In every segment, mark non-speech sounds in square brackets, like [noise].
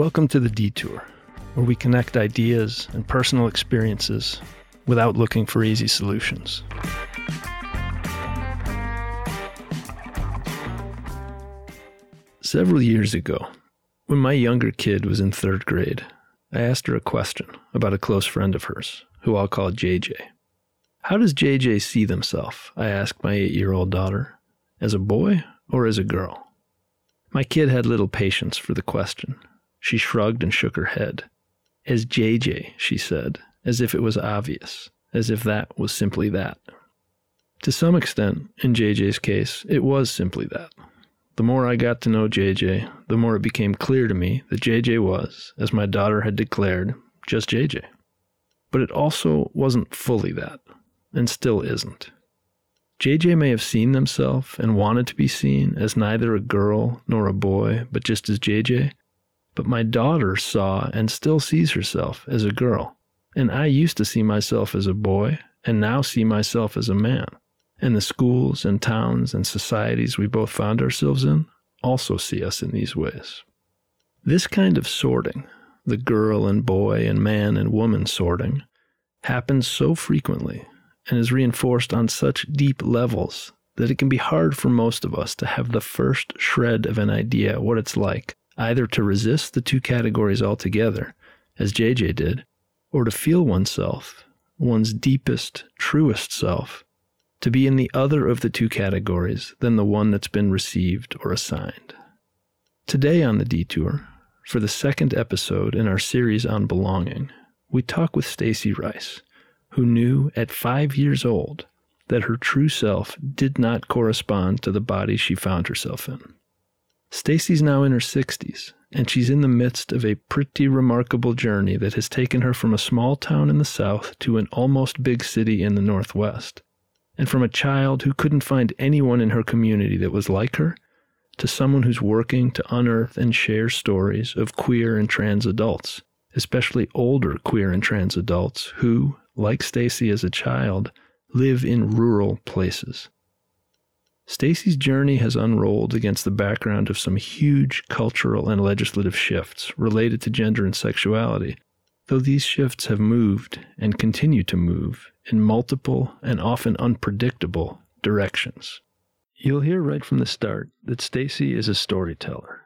Welcome to the Detour, where we connect ideas and personal experiences without looking for easy solutions. Several years ago, when my younger kid was in third grade, I asked her a question about a close friend of hers, who I'll call JJ. How does JJ see themselves? I asked my eight year old daughter. As a boy or as a girl? My kid had little patience for the question. She shrugged and shook her head. As JJ, she said, as if it was obvious, as if that was simply that. To some extent, in JJ's case, it was simply that. The more I got to know JJ, the more it became clear to me that JJ was, as my daughter had declared, just JJ. But it also wasn't fully that, and still isn't. JJ may have seen themselves and wanted to be seen as neither a girl nor a boy, but just as JJ. But my daughter saw and still sees herself as a girl. And I used to see myself as a boy and now see myself as a man. And the schools and towns and societies we both found ourselves in also see us in these ways. This kind of sorting, the girl and boy and man and woman sorting, happens so frequently and is reinforced on such deep levels that it can be hard for most of us to have the first shred of an idea what it's like either to resist the two categories altogether, as JJ did, or to feel oneself, one's deepest, truest self, to be in the other of the two categories than the one that's been received or assigned. Today on the detour, for the second episode in our series on belonging, we talk with Stacey Rice who knew at five years old that her true self did not correspond to the body she found herself in. Stacey's now in her 60s, and she's in the midst of a pretty remarkable journey that has taken her from a small town in the south to an almost big city in the northwest. And from a child who couldn't find anyone in her community that was like her, to someone who's working to unearth and share stories of queer and trans adults, especially older queer and trans adults who, like Stacey as a child, live in rural places. Stacey's journey has unrolled against the background of some huge cultural and legislative shifts related to gender and sexuality, though these shifts have moved and continue to move in multiple and often unpredictable directions. You'll hear right from the start that Stacey is a storyteller,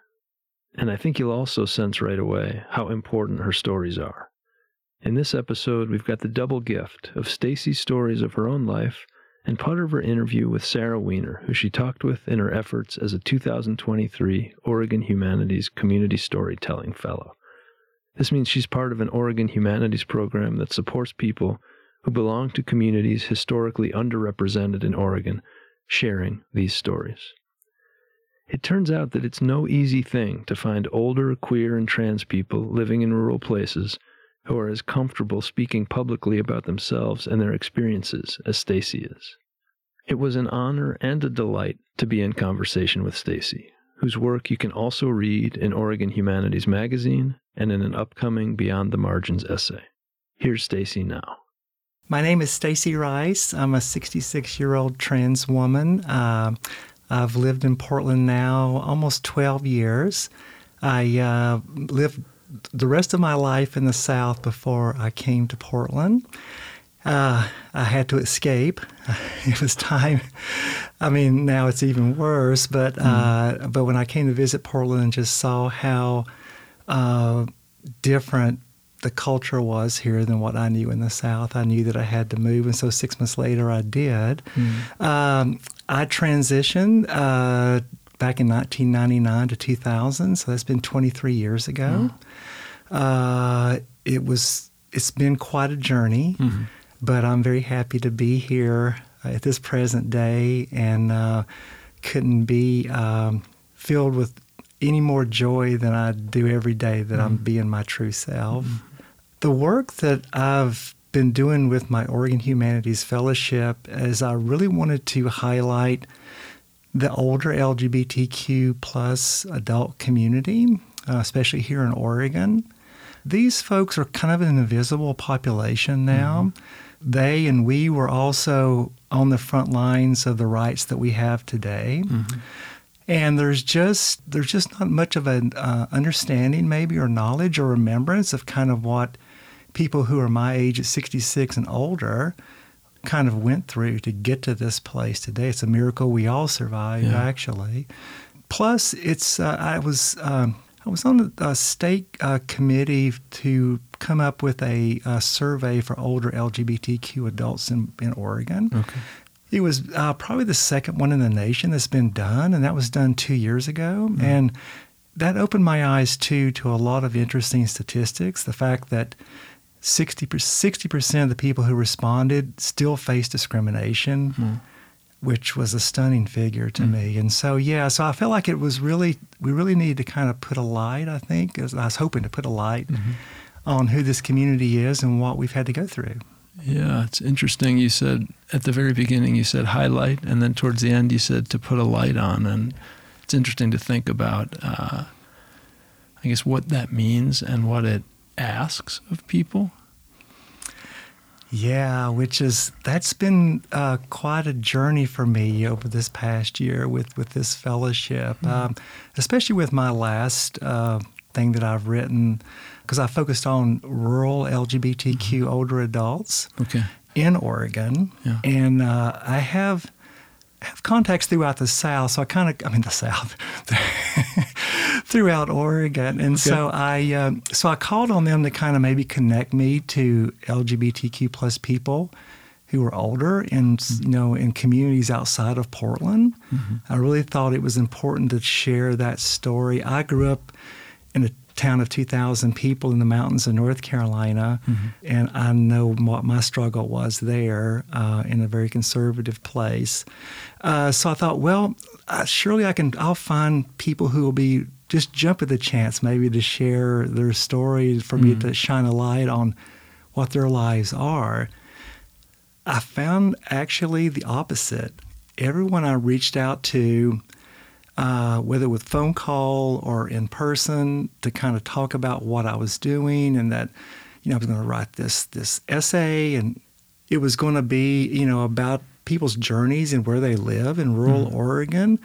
and I think you'll also sense right away how important her stories are. In this episode, we've got the double gift of Stacey's stories of her own life and part of her interview with Sara Wiener, who she talked with in her efforts as a 2023 Oregon Humanities Community Storytelling Fellow. This means she's part of an Oregon Humanities program that supports people who belong to communities historically underrepresented in Oregon sharing these stories. It turns out that it's no easy thing to find older queer and trans people living in rural places who are as comfortable speaking publicly about themselves and their experiences as Stacey is. It was an honor and a delight to be in conversation with Stacey, whose work you can also read in Oregon Humanities Magazine and in an upcoming Beyond the Margins essay. Here's Stacey now. My name is Stacey Rice. I'm a 66 year old trans woman. Uh, I've lived in Portland now almost 12 years. I uh, lived the rest of my life in the South before I came to Portland. Uh, I had to escape. [laughs] It was time. I mean, now it's even worse. But mm. uh, but when I came to visit Portland and just saw how uh, different the culture was here than what I knew in the South, I knew that I had to move. And so six months later, I did. Mm. Um, I transitioned uh, back in 1999 to 2000. So that's been 23 years ago. Uh, it was. It's been quite a journey, mm-hmm. but I'm very happy to be here at this present day, and uh, couldn't be um, filled with any more joy than I do every day that mm-hmm. I'm being my true self. Mm-hmm. The work that I've been doing with my Oregon Humanities Fellowship is I really wanted to highlight the older LGBTQ plus adult community, uh, especially here in Oregon. These folks are kind of an invisible population now. Mm-hmm. They and we were also on the front lines of the rights that we have today. Mm-hmm. and there's just there's just not much of an uh, understanding maybe or knowledge or remembrance of kind of what people who are my age at 66 and older kind of went through to get to this place today. It's a miracle we all survived, Yeah. actually. Plus, it's uh, I was um, I was on a, a state uh, committee to come up with a, uh survey for older LGBTQ adults in, in Oregon. Okay. It was uh, probably the second one in the nation that's been done, and that was done two years ago. And that opened my eyes too to a lot of interesting statistics. The fact that 60 percent of the people who responded still face discrimination, which was a stunning figure to me. And so, yeah, so I felt like it was really we really needed to kind of put a light. I think as I was hoping to put a light on who this community is and what we've had to go through. Yeah, it's interesting. You said at the very beginning, you said highlight, and then towards the end, you said to put a light on. And it's interesting to think about, uh, I guess, what that means and what it asks of people. Yeah, which is that's been uh, quite a journey for me over this past year with with this fellowship, um, especially with my last uh, thing that I've written, because I focused on rural LGBTQ older adults Okay. in Oregon, Yeah. and uh, I have have contacts throughout the South. So I kind of, I mean, the South, [laughs] throughout Oregon, and so I um, so I called on them to kind of maybe connect me to LGBTQ plus people who were older and you know in communities outside of Portland. I really thought it was important to share that story. I grew up in a town of 2,000 people in the mountains of North Carolina, and I know what my struggle was there uh, in a very conservative place. Uh, so I thought, well, uh, surely I can. I'll find people who will be just jump at the chance, maybe to share their stories for me to shine a light on what their lives are. I found actually the opposite. Everyone I reached out to, uh, whether with phone call or in person, to kind of talk about what I was doing and that, you know, I was going to write this this essay and it was going to be, you know, about people's journeys and where they live in rural Oregon.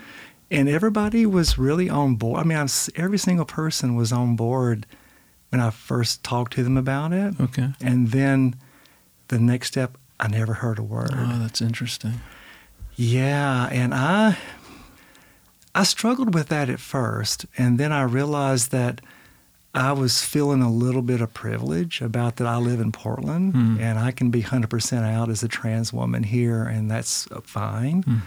And everybody was really on board. I mean, I was, every single person was on board when I first talked to them about it. Okay. And then the next step, I never heard a word. Oh, that's interesting. Yeah, and I I struggled with that at first, and then I realized that I was feeling a little bit of privilege about that I live in Portland Hmm. and I can be 100% out as a trans woman here and that's fine. Hmm.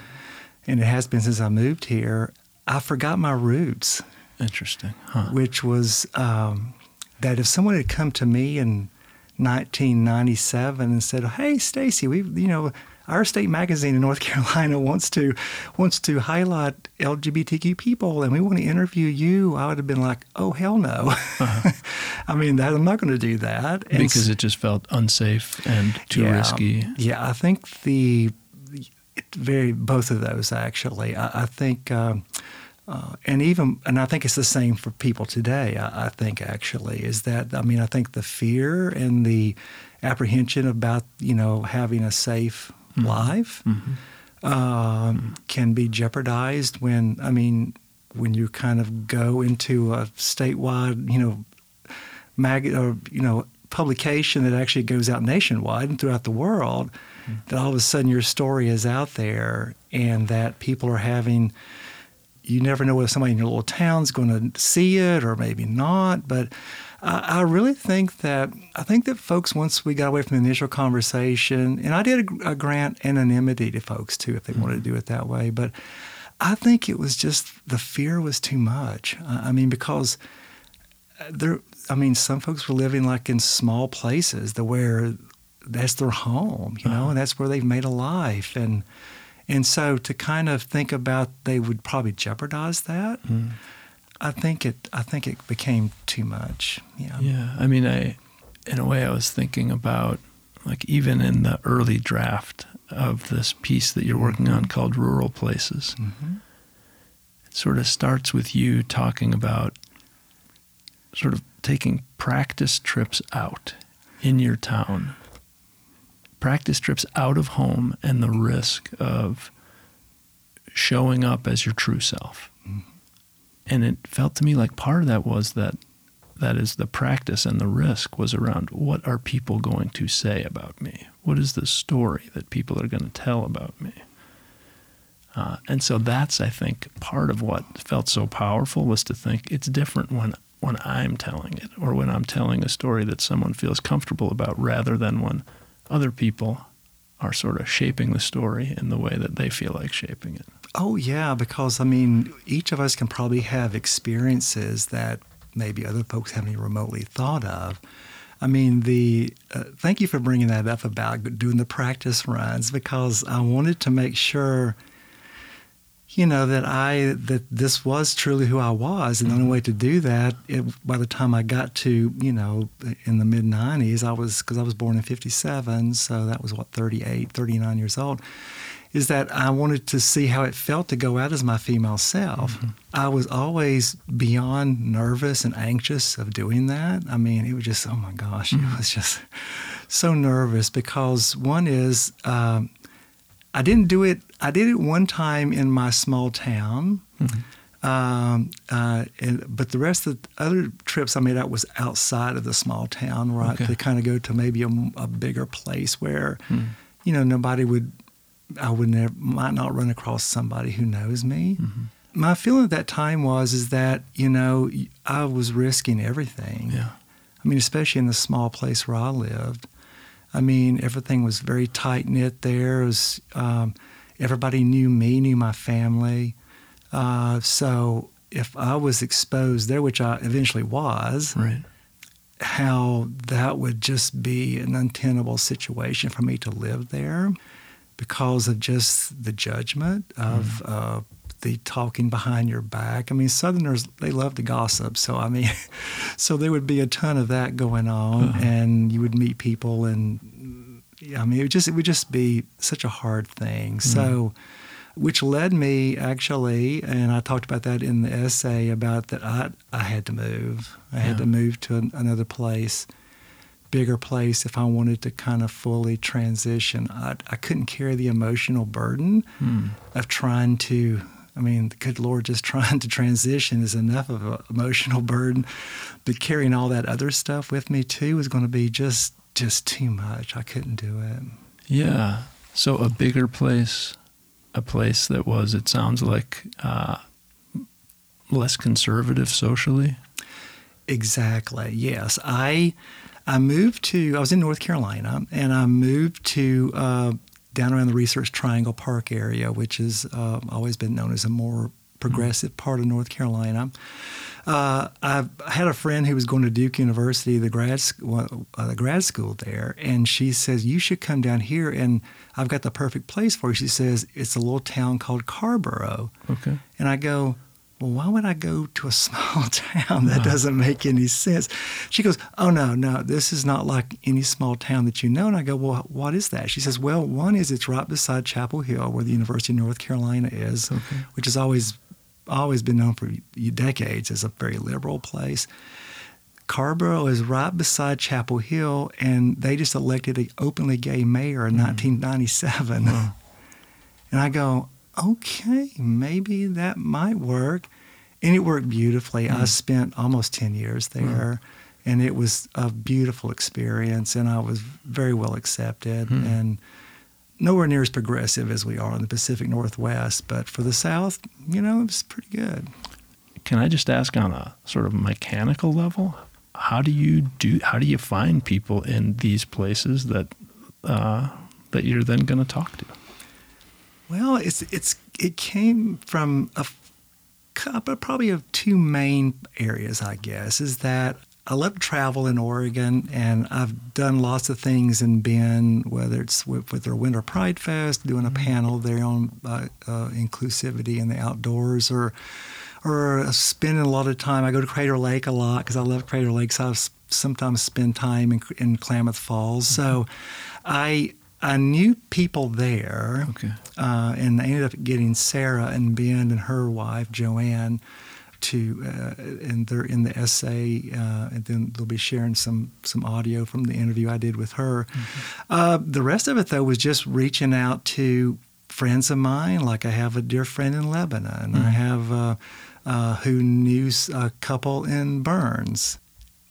And it has been since I moved here. I forgot my roots Interesting. Huh. which was um, that if someone had come to me in 1997 and said, "Hey, Stacey, we, you know, our state magazine in North [laughs] Carolina wants to wants to highlight LGBTQ people, and we want to interview you," I would have been like, "Oh, hell no!" [laughs] I mean, that I'm not going to do that And Because it just felt unsafe and too yeah, risky. Yeah, I think the it very both of those actually. I, I think, um, uh, and even and I think it's the same for people today. I, I think actually is that I mean I think the fear and the apprehension about you know having a safe life um, can be jeopardized when I mean when you kind of go into a statewide you know mag or you know publication that actually goes out nationwide and throughout the world that all of a sudden your story is out there and that people are having you never know whether somebody in your little town's going to see it or maybe not but I, I really think that i think that folks once we got away from the initial conversation and i did a, a grant anonymity to folks too if they wanted to do it that way but i think it was just the fear was too much i, I mean because uh, there I mean some folks were living like in small places the where that's their home, you know, uh-huh. and that's where they've made a life and and so to kind of think about they would probably jeopardize that. Mm. I think it I think it became too much. Yeah. Yeah, I mean, I, in a way, I was thinking about like even in the early draft of this piece that you're working on called "Rural Places." Mhm. It sort of starts with you talking about sort of taking practice trips out in your town, practice trips out of home, and the risk of showing up as your true self. And it felt to me like part of that was that that is the practice and the risk was around what are people going to say about me? What is the story that people are going to tell about me? Uh, and so that's, I think, part of what felt so powerful was to think it's different when when I'm telling it or when I'm telling a story that someone feels comfortable about, rather than when other people are sort of shaping the story in the way that they feel like shaping it. Oh yeah, because I mean, each of us can probably have experiences that maybe other folks haven't even remotely thought of. I mean, the uh, thank you for bringing that up about doing the practice runs because I wanted to make sure you know that I that this was truly who I was, and the only way to do that, it, by the time I got to you know in the mid '90s, I was because I was born in '57, so that was what 38, 39 years old. Is that I wanted to see how it felt to go out as my female self. Mm-hmm. I was always beyond nervous and anxious of doing that. I mean, it was just oh my gosh, mm-hmm. it was just so nervous because one is. Um, I didn't do it. I did it one time in my small town, mm-hmm. um, uh, and, but the rest of the other trips I made out was outside of the small town, right? Okay. To kind of go to maybe a, a bigger place where, mm. you know, nobody would. I would never might not run across somebody who knows me. Mm-hmm. My feeling at that time was is that you know I was risking everything. Yeah. I mean, especially in the small place where I lived. I mean, everything was very tight knit there. Was, um, everybody knew me, knew my family. Uh, so if I was exposed there, which I eventually was, right. how that would just be an untenable situation for me to live there because of just the judgment of mm. uh, the talking behind your back. I mean, Southerners they love to gossip, so I mean, [laughs] so there would be a ton of that going on, uh-huh. and you would meet people, and I mean, it would just it would just be such a hard thing. Mm-hmm. So, which led me actually, and I talked about that in the essay about that I I had to move. I yeah. had to move to an, another place bigger place if I wanted to kind of fully transition. I, I couldn't carry the emotional burden mm. of trying to I mean, good Lord, just [laughs] trying to transition is enough of an emotional burden, but carrying all that other stuff with me too was going to be just just too much. I couldn't do it. Yeah. So a bigger place, a place that was, it sounds like, uh, less conservative socially. Exactly. Yes, I I moved to. I was in North Carolina, and I moved to uh, down around the Research Triangle Park area, which has uh, always been known as a more progressive part of North Carolina. Uh, I had a friend who was going to Duke University, the grad school, uh, the grad school there, and she says you should come down here, and I've got the perfect place for you. She says it's a little town called Carrboro. Okay. And I go, well, why would I go to a [laughs] small town? That doesn't make any sense. She goes, oh, no, no, this is not like any small town that you know. And I go, well, what is that? She says, well, one is it's right beside Chapel Hill, where the University of North Carolina is, okay. which has always, always been known for decades as a very liberal place. Carrboro is right beside Chapel Hill, and they just elected an openly gay mayor in mm. 1997. Wow. And I go, okay, maybe that might work. And it worked beautifully. Mm. I spent almost 10 years there. Mm. And it was a beautiful experience, and I was very well accepted. Mm. And nowhere near as progressive as we are in the Pacific Northwest, but for the South, you know, it was pretty good. Can I just ask on a sort of mechanical level, how do you do? How do you find people in these places that uh, that you're then going to talk to? Well, it's it's it came from a probably of two main areas, I guess. Is that I love to travel in Oregon, and I've done lots of things in Bend, whether it's with, with their Winter Pride Fest, doing a mm-hmm. panel there on uh, uh, inclusivity in the outdoors, or or spending a lot of time. I go to Crater Lake a lot because I love Crater Lake. So I sometimes spend time in, in Klamath Falls. Mm-hmm. So I I knew people there, okay. uh, and I ended up getting Sara and Bend and her wife Joanne to, uh, and they're in the essay, uh, and then they'll be sharing some some audio from the interview I did with her. Mm-hmm. Uh, the rest of it though was just reaching out to friends of mine, like I have a dear friend in Lebanon. Mm. I have uh, uh, who knew a couple in Burns.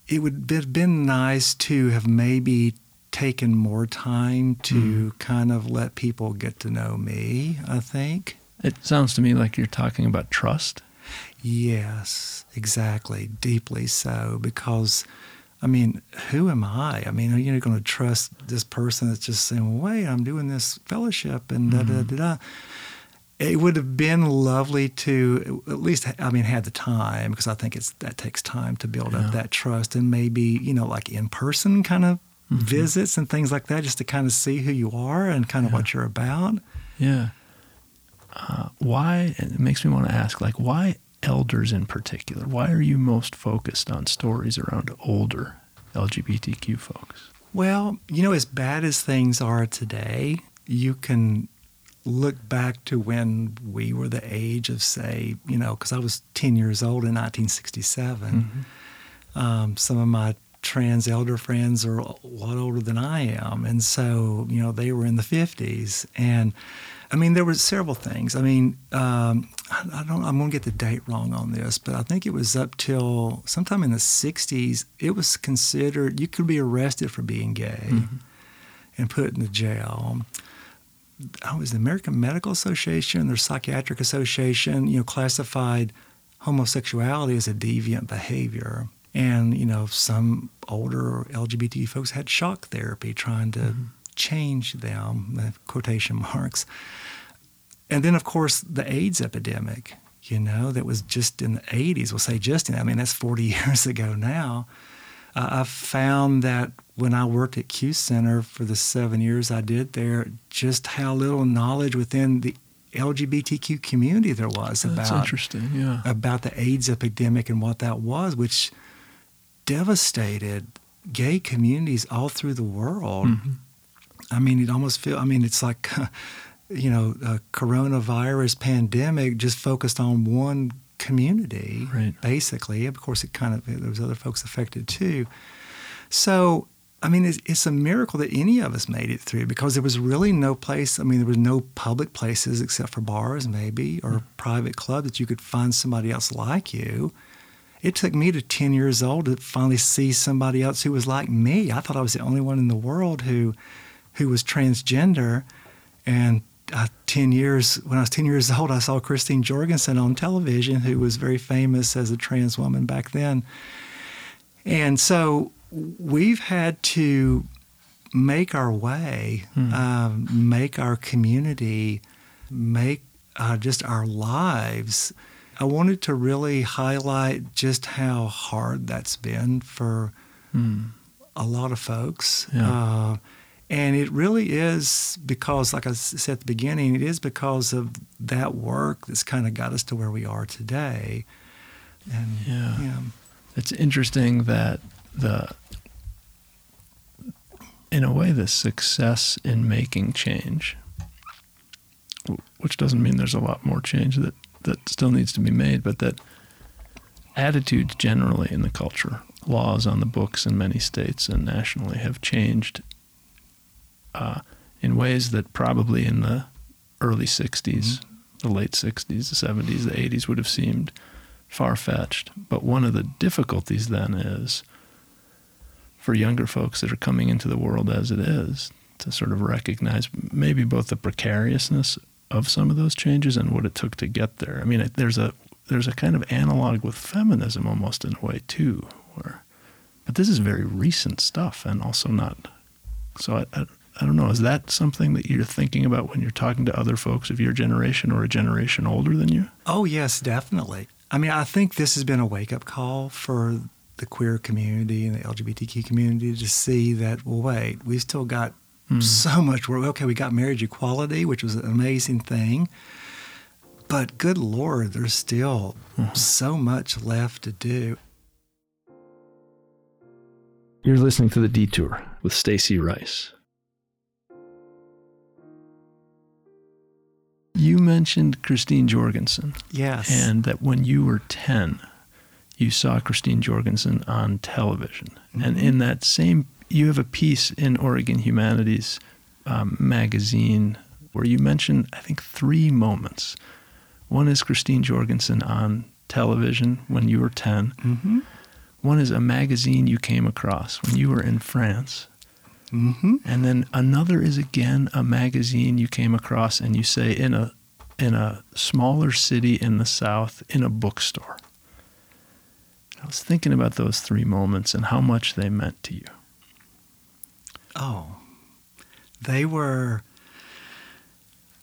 It would have been nice to have maybe taken more time to Mm. kind of let people get to know me, I think. It sounds to me like you're talking about trust. Yes, exactly. Deeply so. Because, I mean, who am I? I mean, are you going to trust this person that's just saying, well, wait, I'm doing this fellowship and da da da da? It would have been lovely to at least, I mean, had the time because I think it's that takes time to build Yeah. up that trust and maybe, you know, like in person kind of visits and things like that just to kind of see who you are and kind of Yeah. what you're about. Yeah. Uh, why? It makes me want to ask, like, why elders in particular? Why are you most focused on stories around older LGBTQ folks? Well, you know, as bad as things are today, you can look back to when we were the age of, say, you know, because I was 10 years old in 1967. Um, some of my trans elder friends are a lot older than I am. And so, you know, they were in the 50s. And I mean, there were several things. I mean, um, I, I don't, I'm going to get the date wrong on this, but I think it was up till sometime in the 60s, it was considered, you could be arrested for being gay and put in the jail. I was the American Medical Association, their Psychiatric Association, you know, classified homosexuality as a deviant behavior. And, you know, some older LGBT folks had shock therapy trying to change them, uh, quotation marks. And then, of course, the AIDS epidemic, you know, that was just in the 80s. We'll say just in, I mean, that's 40 [laughs] years ago now. Uh, I found that when I worked at Q Center for the seven years I did there, just how little knowledge within the LGBTQ community there was That's about interesting. Yeah. about the AIDS epidemic and what that was, which devastated gay communities all through the world. Mhm. I mean, it almost feel. I mean, it's like, [laughs] you know, a coronavirus pandemic just focused on one community, Right. basically. Of course, it kind of there was other folks affected too. So, I mean, it's, it's a miracle that any of us made it through because there was really no place. I mean, there was no public places except for bars, maybe, or private club that you could find somebody else like you. It took me to 10 years old to finally see somebody else who was like me. I thought I was the only one in the world who, who was transgender. And uh, 10 years, when I was 10 years [laughs] old, I saw Christine Jorgensen on television, who was very famous as a trans woman back then. And so we've had to make our way, um, make our community, make uh, just our lives. I wanted to really highlight just how hard that's been for Hmm. a lot of folks. Yeah. Uh, and it really is because, like I said at the beginning, it is because of that work that's kind of got us to where we are today. And Yeah. yeah. It's interesting that the, in a way, the success in making change, which doesn't mean there's a lot more change that, that still needs to be made, but that attitudes generally in the culture, laws on the books in many states and nationally have changed uh, in ways that probably in the early 60s, the late 60s, the 70s, the 80s would have seemed far fetched. But one of the difficulties then is for younger folks that are coming into the world as it is to sort of recognize maybe both the precariousness of some of those changes and what it took to get there. I mean, there's a there's a kind of analog with feminism almost in a way too, where but this is very recent stuff and also not. So I, I I don't know. Is that something that you're thinking about when you're talking to other folks of your generation or a generation older than you? Oh, yes, definitely. I mean, I think this has been a wake up call for the queer community and the LGBTQ community to see that, well, wait, we still got Mm. so much work. Okay, we got marriage equality, which was an amazing thing. But good Lord, there's still mm-hmm. so much left to do. You're listening to The Detour with Stacey Rice. You mentioned Christine Jorgensen, Yes. and that when you were 10, you saw Christine Jorgensen on television. And mm-hmm. in that same, you have a piece in Oregon Humanities um, magazine where you mention, I think, three moments. One is Christine Jorgensen on television when you were 10. Mm-hmm. One is a magazine you came across when you were in France. Mm-hmm. And then another is again a magazine you came across and you say in a in a smaller city in the south in a bookstore. I was thinking about those three moments and how much they meant to you. Oh, they were.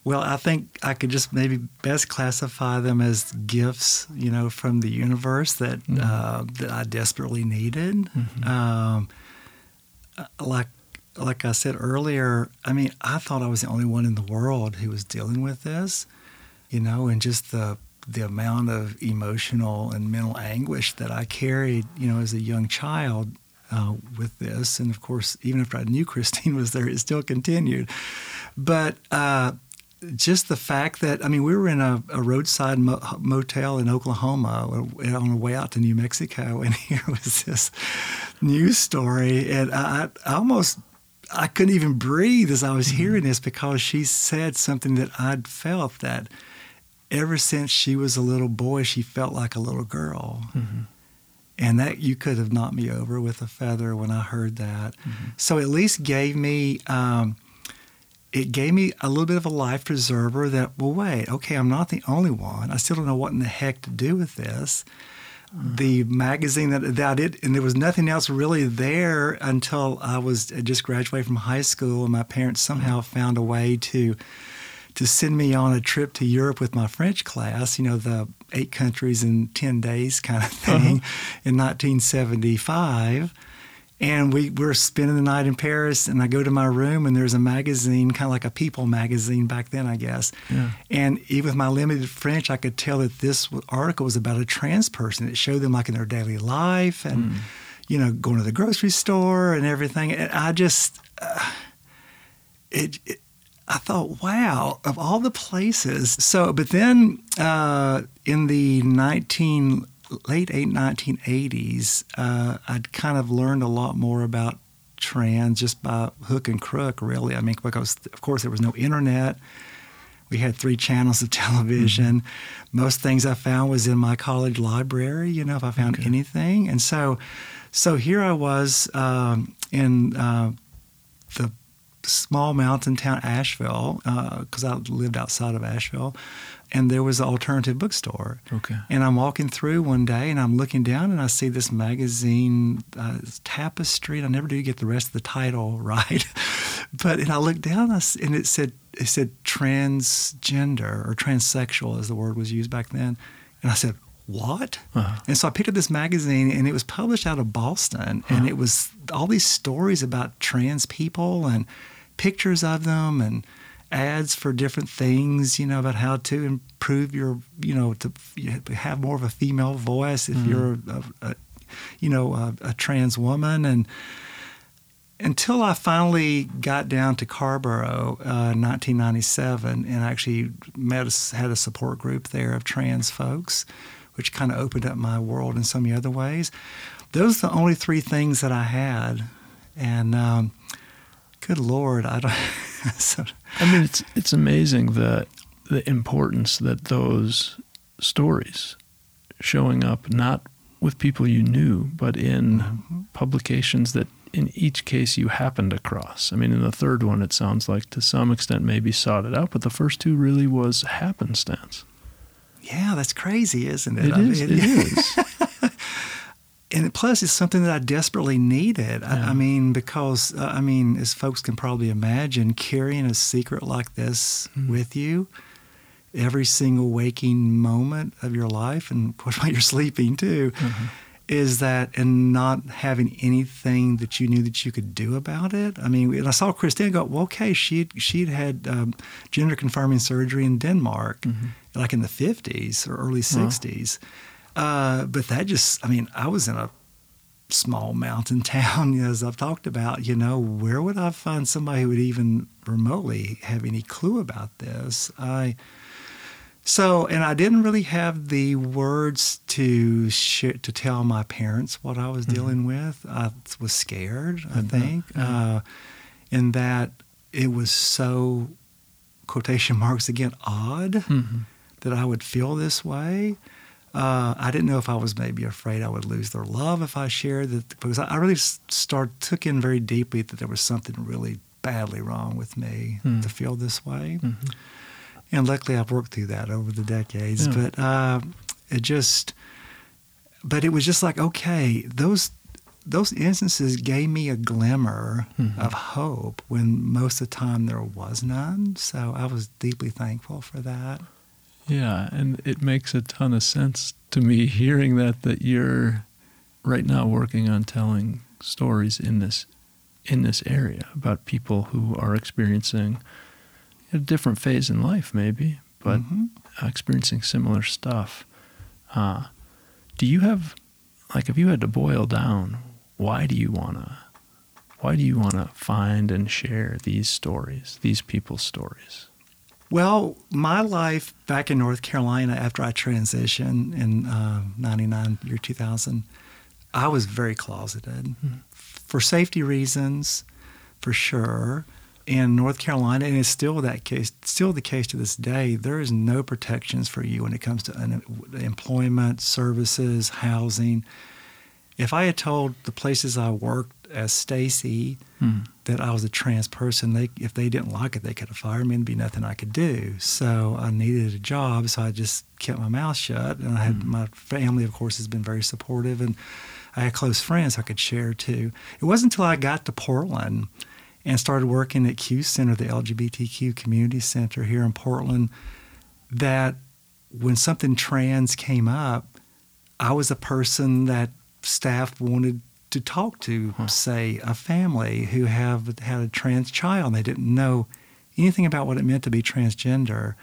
Well, I think I could just maybe best classify them as gifts, you know, from the universe that Mhm. uh, that I desperately needed. Mhm. Um, uh, like like I said earlier, I mean, I thought I was the only one in the world who was dealing with this, you know, and just the the amount of emotional and mental anguish that I carried, you know, as a young child uh, with this. And of course, even after I knew Christine was there, it still continued. But uh, just the fact that, I mean, we were in a, a roadside mo- motel in Oklahoma on the way out to New Mexico, [laughs] and here was this news story. And I, I almost I couldn't even breathe as I was hearing this because she said something that I'd felt that ever since she was a little boy, she felt like a little girl. Mm-hmm. And that you could have knocked me over with a feather when I heard that. Mm-hmm. So at least gave me, um, it gave me a little bit of a life preserver that, well, wait, okay, I'm not the only one. I still don't know what in the heck to do with this. Uh-huh. The magazine that, that it and there was nothing else really there until I was I just graduated from high school, and my parents somehow found a way to to send me on a trip to Europe with my French class, you know, the eight countries in 10 days kind of thing in 1975. And we were spending the night in Paris, and I go to my room, and there's a magazine, kind of like a People magazine back then, I guess. Yeah. And even with my limited French, I could tell that this article was about a trans person. It showed them like in their daily life and, you know, going to the grocery store and everything. And I just, uh, it, it I thought, wow, of all the places. So, but then uh, in the 19, late 1980s, uh, I'd kind of learned a lot more about trans just by hook and crook, really. I mean, because of course there was no internet. We had three channels of [laughs] television. Most things I found was in my college library. You know, if I found Okay. anything, and so, so here I was um, in uh, the small mountain town Asheville because I lived outside of Asheville, and there was an alternative bookstore. Okay. And I'm walking through one day, and I'm looking down, and I see this magazine, uh, Tapestry. And I never do get the rest of the title [laughs] right, but and I looked down, and it said it said transgender or transsexual, as the word was used back then, and I said. What? Uh-huh. And so I picked up this magazine, and it was published out of Boston, and it was all these stories about trans people and pictures of them and ads for different things, you know, about how to improve your, you know, to have more of a female voice if you're, a, a, you know, a, a trans woman. And until I finally got down to Carrboro, uh, 1997, and actually met a, had a support group there of trans folks, which kind of opened up my world in so many other ways. Those are the only three things that I had, and um, good Lord, I don't. [laughs] so, I mean, it's it's amazing that the importance that those stories showing up not with people you knew, but in mm-hmm. publications that in each case you happened across. I mean, in the third one, it sounds like to some extent maybe sought it out, but the first two really was happenstance. yeah, that's crazy, isn't it? It I is. mean, It [laughs] is. And plus it's something that I desperately needed. I, Yeah. I mean, because uh, I mean, as folks can probably imagine, carrying a secret like this Mm-hmm. with you every single waking moment of your life, and [laughs] course while you're sleeping too, Mm-hmm. is that and not having anything that you knew that you could do about it. I mean, and I saw Christine go, well, okay, she'd she'd had um, gender confirming surgery in Denmark, like in the 50s or early 60s. Uh, but that just, I mean, I was in a small mountain [laughs] town, as I've talked about, you know, where would I find somebody who would even remotely have any clue about this? I, so, and I didn't really have the words to sh- to tell my parents what I was dealing with. I was scared, I bet, think, uh, in that it was so quotation marks again, odd Mm-hmm. that I would feel this way. Uh, I didn't know if I was maybe afraid I would lose their love if I shared that because I I really start took in very deeply that there was something really badly wrong with me Hmm. to feel this way. Mm-hmm. And luckily, I've worked through that over the decades. Yeah. But uh, it just, but it was just like okay, those those instances gave me a glimmer Mhm. of hope when most of the time there was none. So I was deeply thankful for that. Yeah, and it makes a ton of sense to me hearing that that you're right now working on telling stories in this in this area about people who are experiencing a different phase in life maybe, but Mhm. experiencing similar stuff. Uh, do you have like if you had to boil down, why do you want to why do you want to find and share these stories, these people's stories? Well, my life back in North Carolina after I transitioned in uh, 99, year 2000, I was very closeted for safety reasons, for sure. In North Carolina, and it's still that case, still the case to this day, there is no protections for you when it comes to un- employment, services, housing. If I had told the places I worked as Stacey Hmm. that I was a trans person, they if they didn't like it, they could have fired me and be nothing I could do. So I needed a job, so I just kept my mouth shut. And I had my family, of course, has been very supportive, and I had close friends I could share too. It wasn't until I got to Portland and started working at Q Center, the LGBTQ community center here in Portland, that when something trans came up, I was a person that staff wanted to talk to, say, a family who have had a trans child. and They didn't know anything about what it meant to be transgender,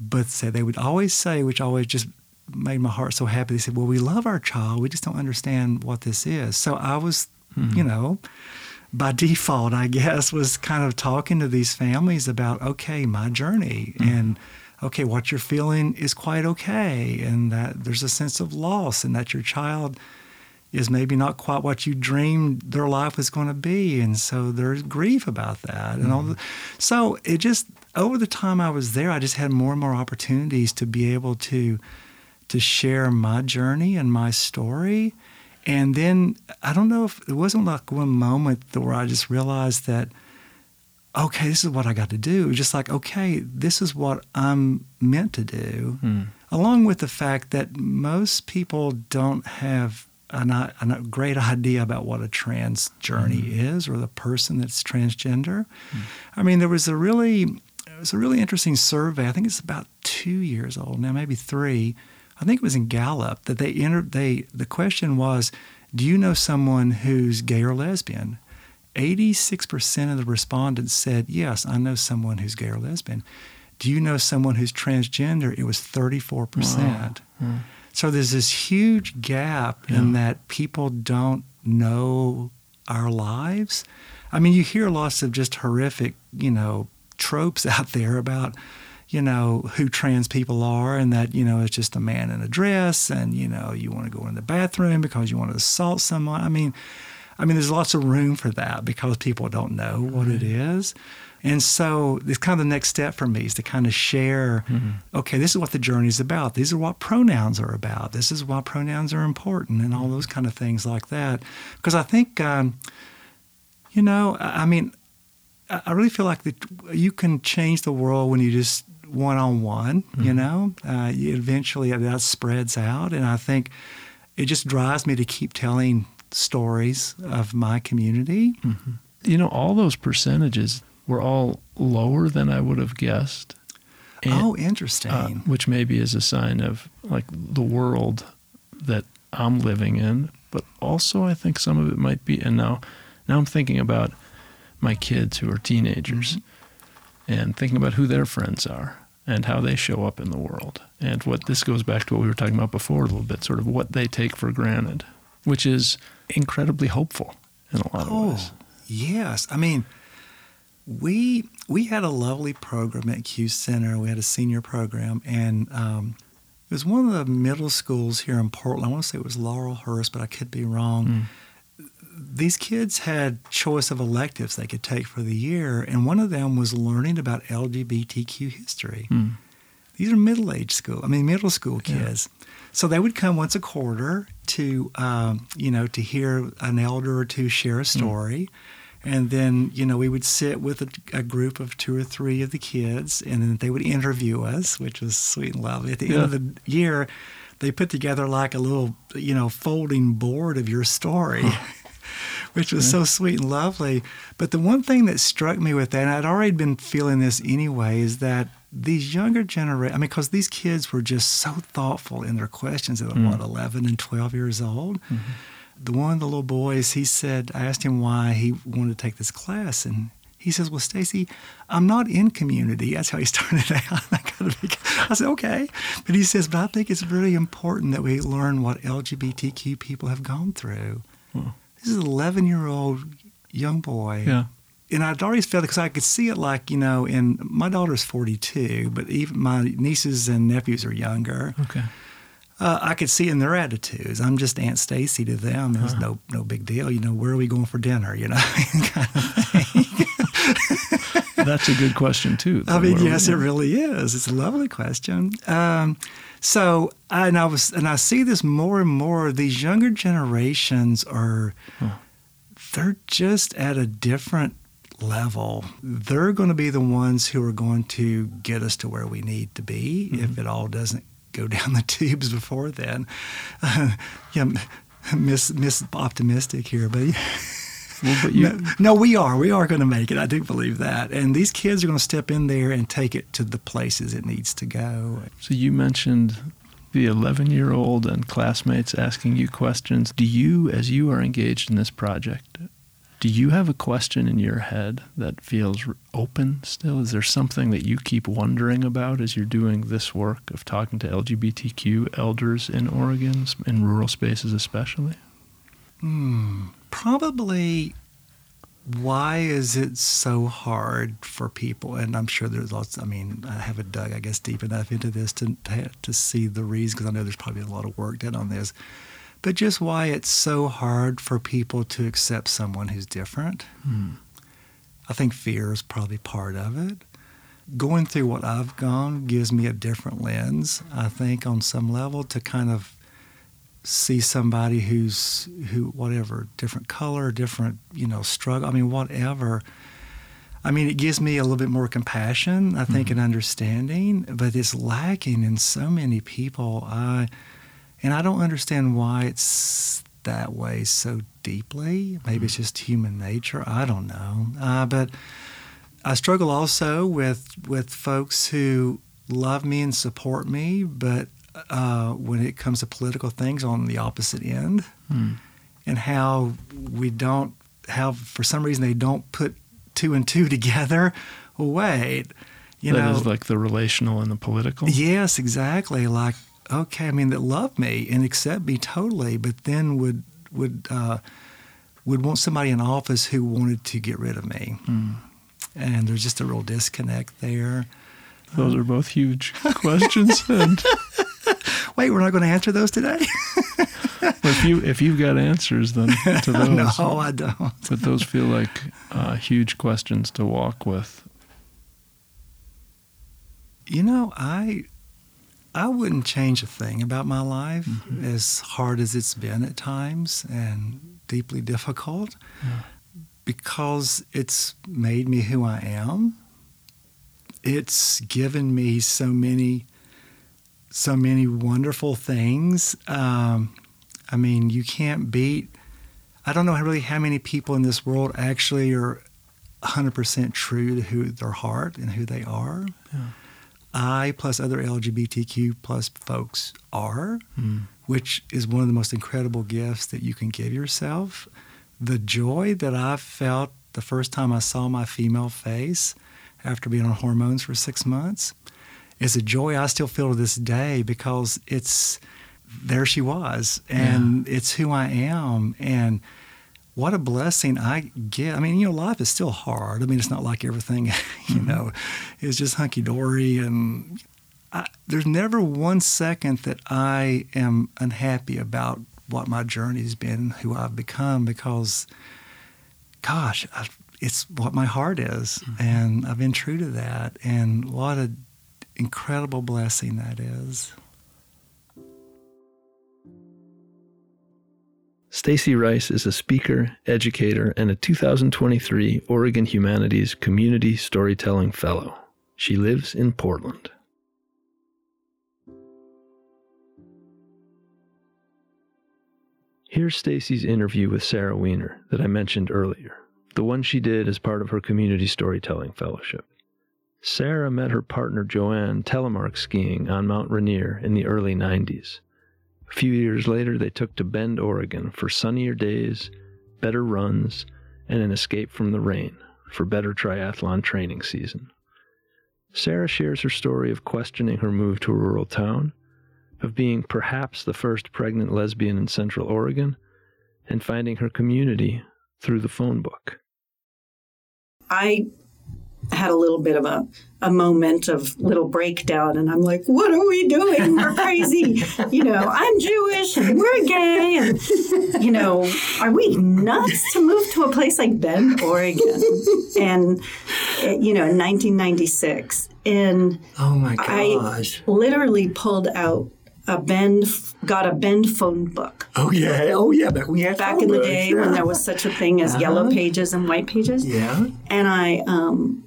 but say they would always say, which always just made my heart so happy. They said, "Well, we love our child. We just don't understand what this is." So I was, hmm. you know, by default, I guess, was kind of talking to these families about, okay, my journey hmm. and okay, what you're feeling is quite okay, and that there's a sense of loss, and that your child is maybe not quite what you dreamed their life was going to be, and so there's grief about that, and all. The, mm-hmm. so it just over the time I was there, I just had more and more opportunities to be able to to share my journey and my story. And then I don't know if it wasn't like one moment where I just realized that, okay, this is what I got to do. It was just like, okay, this is what I'm meant to do. Hmm. Along with the fact that most people don't have an, a great idea about what a trans journey is or the person that's transgender. I mean, there was a really, it was a really interesting survey. I think it's about two years old now, maybe three. I think it was in Gallup that they entered. They the question was, do you know someone who's gay or lesbian? 86% of the respondents said, yes, I know someone who's gay or lesbian. Do you know someone who's transgender? It was 34%. Hmm. So there's this huge gap in that people don't know our lives. I mean, you hear lots of just horrific, you know, tropes [laughs] out there about, you know, who trans people are and that, you know, it's just a man in a dress and, you know, you want to go in the bathroom because you want to assault someone. I mean, I mean, there's lots of room for that because people don't know what it is. And so it's kind of the next step for me is to kind of share, okay, this is what the journey is about. These are what pronouns are about. This is why pronouns are important and all those kind of things like that. Because I think, um, you know, I I mean, I I really feel like that you can change the world when you just one on one. You know, uh, you eventually that spreads out, and I think it just drives me to keep telling stories of my community. You know, all those percentages were all lower than I would have guessed. And- oh, interesting. uh, which maybe is a sign of like the world that I'm living in, but also I think some of it might be. And now, now I'm thinking about my kids who are teenagers, and thinking about who their friends are and how they show up in the world, and what this goes back to what we were talking about before a little bit, sort of what they take for granted, which is incredibly hopeful in a lot of ways. Oh, yes. I mean, we we had a lovely program at Q Center. We had a senior program, and um, it was one of the middle schools here in Portland. I want to say it was Laurel Laurelhurst, but I could be wrong. these kids had choice of electives they could take for the year, and one of them was learning about LGBTQ history. Hmm. These are middle-aged school, I mean middle school kids. So they would come once a quarter to, um, you know, to hear an elder or two share a story. And then, you know, we would sit with a, a group of two or three of the kids, and then they would interview us, which was sweet and lovely. At the end of the year, they put together like a little, you know, folding board of your story, [laughs] which was so sweet and lovely. But the one thing that struck me with that, and I'd already been feeling this anyway, is that these younger generation, I mean, because these kids were just so thoughtful in their questions at what, mm. 11 and 12 years old. Mm-hmm. The one of the little boys, he said, I asked him why he wanted to take this class, and he says, "Well, Stacey, I'm not in community." That's how he [laughs] started out. I, said, "Okay," but he says, "But I think it's really important that we learn what LGBTQ people have gone through." Hmm. This is an 11 year old young boy, Yeah. And I'd always felt because I could see it, like you know, in my daughter's 42, but even my nieces and nephews are younger. Okay. Uh, I could see in their attitudes. I'm just Aunt Stacey to them. It's no no big deal. You know, where are we going for dinner? You know, [laughs] kind of thing. That's a good question too. I mean, Where- yes, it really is. It's a lovely question. Um, so, and I was, and I see this more and more. These younger generations are, they're just at a different level. They're going to be the ones who are going to get us to where we need to be if it all doesn't go [laughs] down the tubes before then. Uh, [laughs] yeah, [laughs] miss miss optimistic here, but. Well, you, No, no, we are. We are going to make it. I do believe that. And these kids are going to step in there and take it to the places it needs to go. So you mentioned the 11 year old and classmates asking you questions. Do you, as you are engaged in this project, do you have a question in your head that feels open still? Is there something that you keep wondering about as you're doing this work of talking to LGBTQ elders in Oregon, in rural spaces especially? Hmm. Probably why is it so hard for people? And I'm sure there's lots, I mean, I haven't dug, I guess, deep enough into this to, to, see the reasons because I know there's probably a lot of work done on this. But just why it's so hard for people to accept someone who's different. Hmm. I think fear is probably part of it. Going through what I've gone gives me a different lens, I think, on some level to kind of see somebody who's who whatever different color different you know struggle i mean whatever i mean it gives me a little bit more compassion i think hmm. and understanding but it's lacking in so many people i and i don't understand why it's that way so deeply maybe it's just human nature i don't know uh, but i struggle also with with folks who love me and support me but uh, when it comes to political things on the opposite end, Hmm. and how we don't, how for some reason they don't put two and two [laughs] together. Well, wait, you That know, is like the relational and the political? yes, exactly. Like, okay, I mean, that love me and accept me totally, but then would would uh, would want somebody in office who wanted to get rid of me, Hmm. and there's just a real disconnect there. Those are both huge [laughs] questions. And Wait, we're not going to answer those today. if you if you've got answers, then to [laughs] those. no, I don't. But those feel like uh, huge questions to walk with. You know, I I wouldn't change a thing about my life as hard as it's been at times and deeply difficult because it's made me who I am. It's given me so many so many wonderful things. Um, I mean, you can't beat I don't know really how many people in this world actually are 100% true to who their heart and who they are. Yeah. I plus other LGBTQ plus folks are, Mm. which is one of the most incredible gifts that you can give yourself. The joy that I felt the first time I saw my female face after being on hormones for six months is a joy I still feel to this day because it's there she was and it's who I am and what a blessing I get. I mean, you know, life is still hard. I mean, it's not like everything, [laughs] you know, is just hunky dory. And I, there's never one second that I am unhappy about what my journey's been, who I've become, because, gosh, I, it's what my heart is, mm-hmm. and I've been true to that, and what an incredible blessing that is. Stacey Rice is a speaker, educator, and a 2023 Oregon Humanities Community Storytelling Fellow. She lives in Portland. Here's Stacey's interview with Sara Wiener that I mentioned earlier, the one she did as part of her Community Storytelling Fellowship. Sara met her partner Joanne telemark skiing on Mount Rainier in the early 90s. A few years later, they took to Bend, Oregon for sunnier days, better runs, and an escape from the rain for better triathlon training season. Sara shares her story of questioning her move to a rural town of being perhaps the first pregnant lesbian in Central Oregon, and finding her community through the phone book. I had a little bit of a, a moment of little breakdown and I'm like, what are we doing? We're crazy. [laughs] you know, I'm Jewish and we're gay and you know, are we nuts to move to a place like Bend, Oregon? And eh, you know, in 1996. And oh my gosh. I literally pulled out a Bend got a Bend phone book. Oh yeah, oh yeah, back when we had back in the day yeah. when there was such a thing as uh-huh. yellow pages and white pages. Yeah, and I um,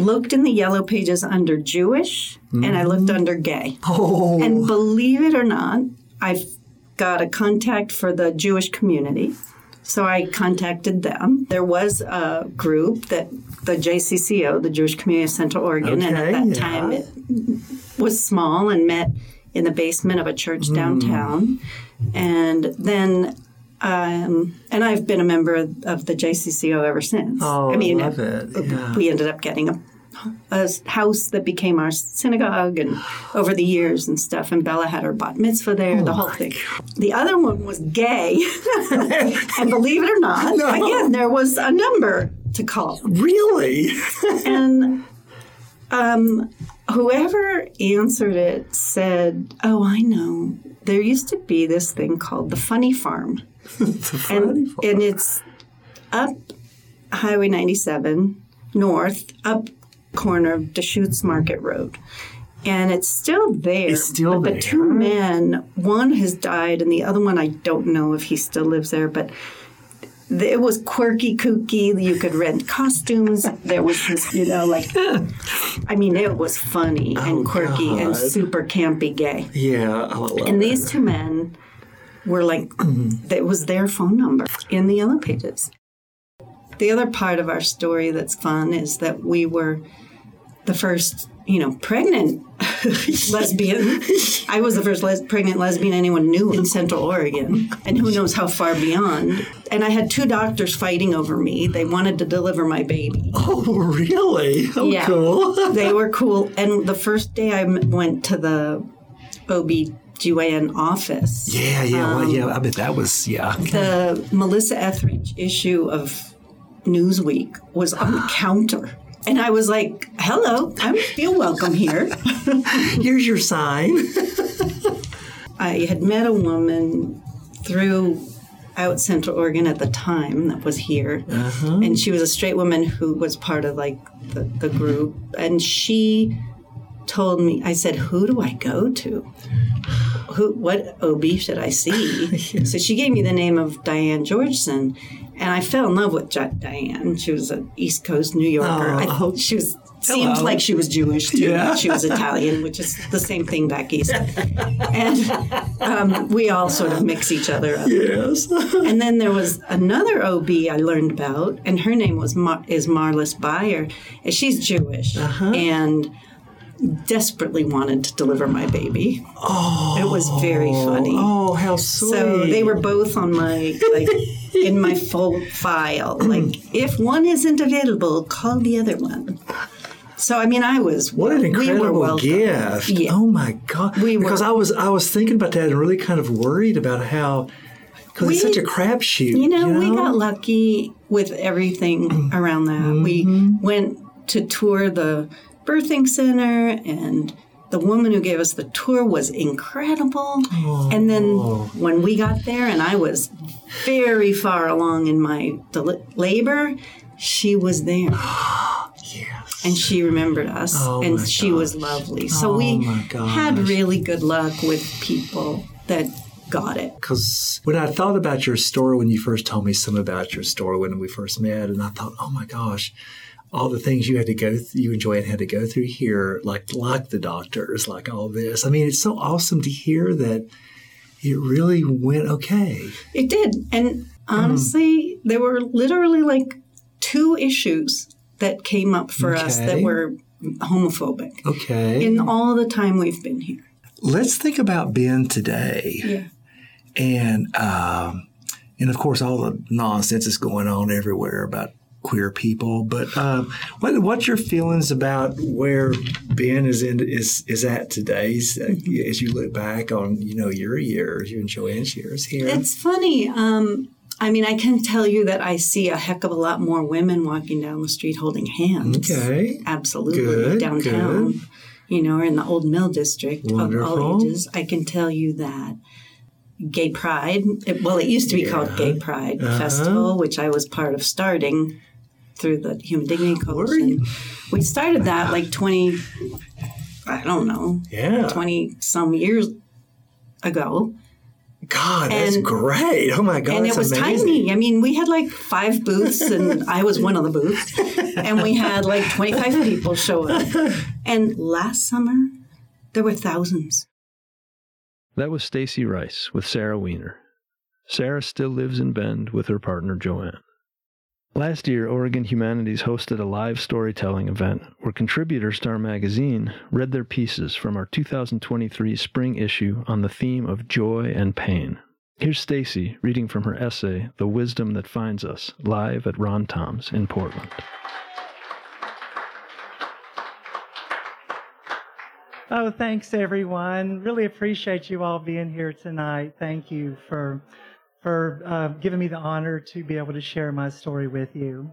looked in the yellow pages under Jewish mm-hmm. and I looked mm-hmm. under gay. Oh, and believe it or not, I've got a contact for the Jewish community. So I contacted them. There was a group that the JCCO, the Jewish Community of Central Oregon, okay, and at that yeah. time it was small and met in the basement of a church mm. downtown. And then, um, and I've been a member of the JCCO ever since. Oh, I mean, love it. Yeah. we ended up getting a, a house that became our synagogue and over the years and stuff. And Bella had her bat mitzvah there, oh the whole thing. God. The other one was gay. [laughs] and believe it or not, no. again, there was a number to call. Really? [laughs] and um, whoever answered it said, "Oh, I know. There used to be this thing called the Funny Farm, [laughs] funny and farm. and it's up Highway 97 north, up corner of Deschutes Market Road." And it's still there. It's still but there. The two men, one has died, and the other one I don't know if he still lives there. But it was quirky, kooky. You could rent costumes. There was this, you know, like, I mean, it was funny oh, and quirky God. and super campy gay. Yeah, I love And these two men were like, mm-hmm. that was their phone number in the Yellow Pages. The other part of our story that's fun is that we were the first, you know, pregnant [laughs] lesbian. I was the first les- pregnant lesbian anyone knew in Central Oregon, and who knows how far beyond. And I had two doctors fighting over me. They wanted to deliver my baby. Oh, really? Oh, yeah. cool. [laughs] they were cool. And the first day I went to the OB GYN office. Yeah, yeah, um, well, yeah. I bet that was yeah. The Melissa Etheridge issue of Newsweek was on the [gasps] counter. And I was like, hello, I feel welcome here. [laughs] Here's your sign. [laughs] I had met a woman through out Central Oregon at the time that was here. Uh-huh. And she was a straight woman who was part of like the, the group. And she told me, I said, who do I go to? Who, what OB should I see? [laughs] so she gave me the name of Diane Georgeson. And I fell in love with Diane. She was an East Coast New Yorker. Oh. I, she was seemed like she was Jewish too. Yeah. She was Italian, which is the same thing back east. [laughs] and um, we all sort of mix each other up. Yes. [laughs] and then there was another OB I learned about, and her name was Mar- is Marlis Bayer, and she's Jewish, uh-huh. and desperately wanted to deliver my baby. Oh, it was very funny. Oh, how sweet! So they were both on my like in my full file. Like if one isn't available, call the other one. So I mean, I was what an incredible we gift! Yeah. Oh my god! We because were, I was I was thinking about that and really kind of worried about how because it's such a crapshoot. You know, you know, we got lucky with everything around that. Mm-hmm. We went to tour the birthing center and the woman who gave us the tour was incredible. And then oh. when we got there, and I was very far along in my del- labor, she was there. [gasps] Yes. And she remembered us, Oh and she was lovely. So Oh we had really good luck with people that got it. Because when I thought about your story, when you first told me some about your story when we first met, and I thought, oh my gosh, all the things you had to go, th- you and Joanne had to go through here, like like the doctors, like all this. I mean, it's so awesome to hear that it really went okay. It did. And honestly, there were literally like two issues that came up for us that were homophobic Okay. in all the time we've been here. Let's think about Bend today. Yeah. and um, and of course all the nonsense is going on everywhere about queer people. But um, what what's your feelings about where Bend is in is is at today as, as you look back on you know your years, you and Joanne's years here? It's funny. Um, I mean, I can tell you that I see a heck of a lot more women walking down the street holding hands. Okay. Absolutely. Good, Downtown, good. you know, or in the old mill district of all ages. I can tell you that Gay Pride, it, well, it used to be called Gay Pride Uh-huh. Festival, which I was part of starting through the Human Dignity Were Coalition. you? We started that like 20, I don't know, Yeah. 20 some years ago. God, that's and- great. Oh my God, and it that's was amazing. tiny. I mean, we had like five booths, and [laughs] I was one of the booths, and we had like 25 people show up. And last summer, there were thousands. That was Stacey Rice with Sara Wiener. Sara still lives in Bend with her partner Joanne. Last year, Oregon Humanities hosted a live storytelling event where contributors to our magazine read their pieces from our 2023 spring issue on the theme of joy and pain. Here's Stacey reading from her essay, The Wisdom That Finds Us, live at Rontoms in Portland. Oh, thanks everyone. Really appreciate you all being here tonight. Thank you for for uh, giving me the honor to be able to share my story with you.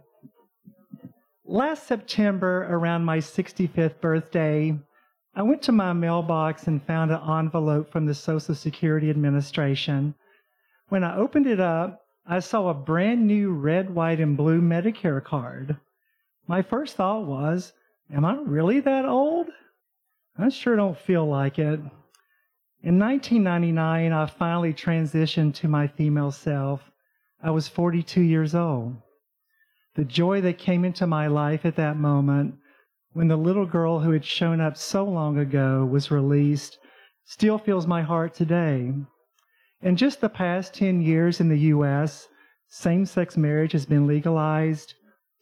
Last September, around my 65th birthday, I went to my mailbox and found an envelope from the Social Security Administration. When I opened it up, I saw a brand new red, white, and blue Medicare card. My first thought was, Am I really that old? I sure don't feel like it. In 1999, I finally transitioned to my female self. I was 42 years old. The joy that came into my life at that moment, when the little girl who had shown up so long ago was released, still fills my heart today. In just the past 10 years in the U.S., same sex marriage has been legalized,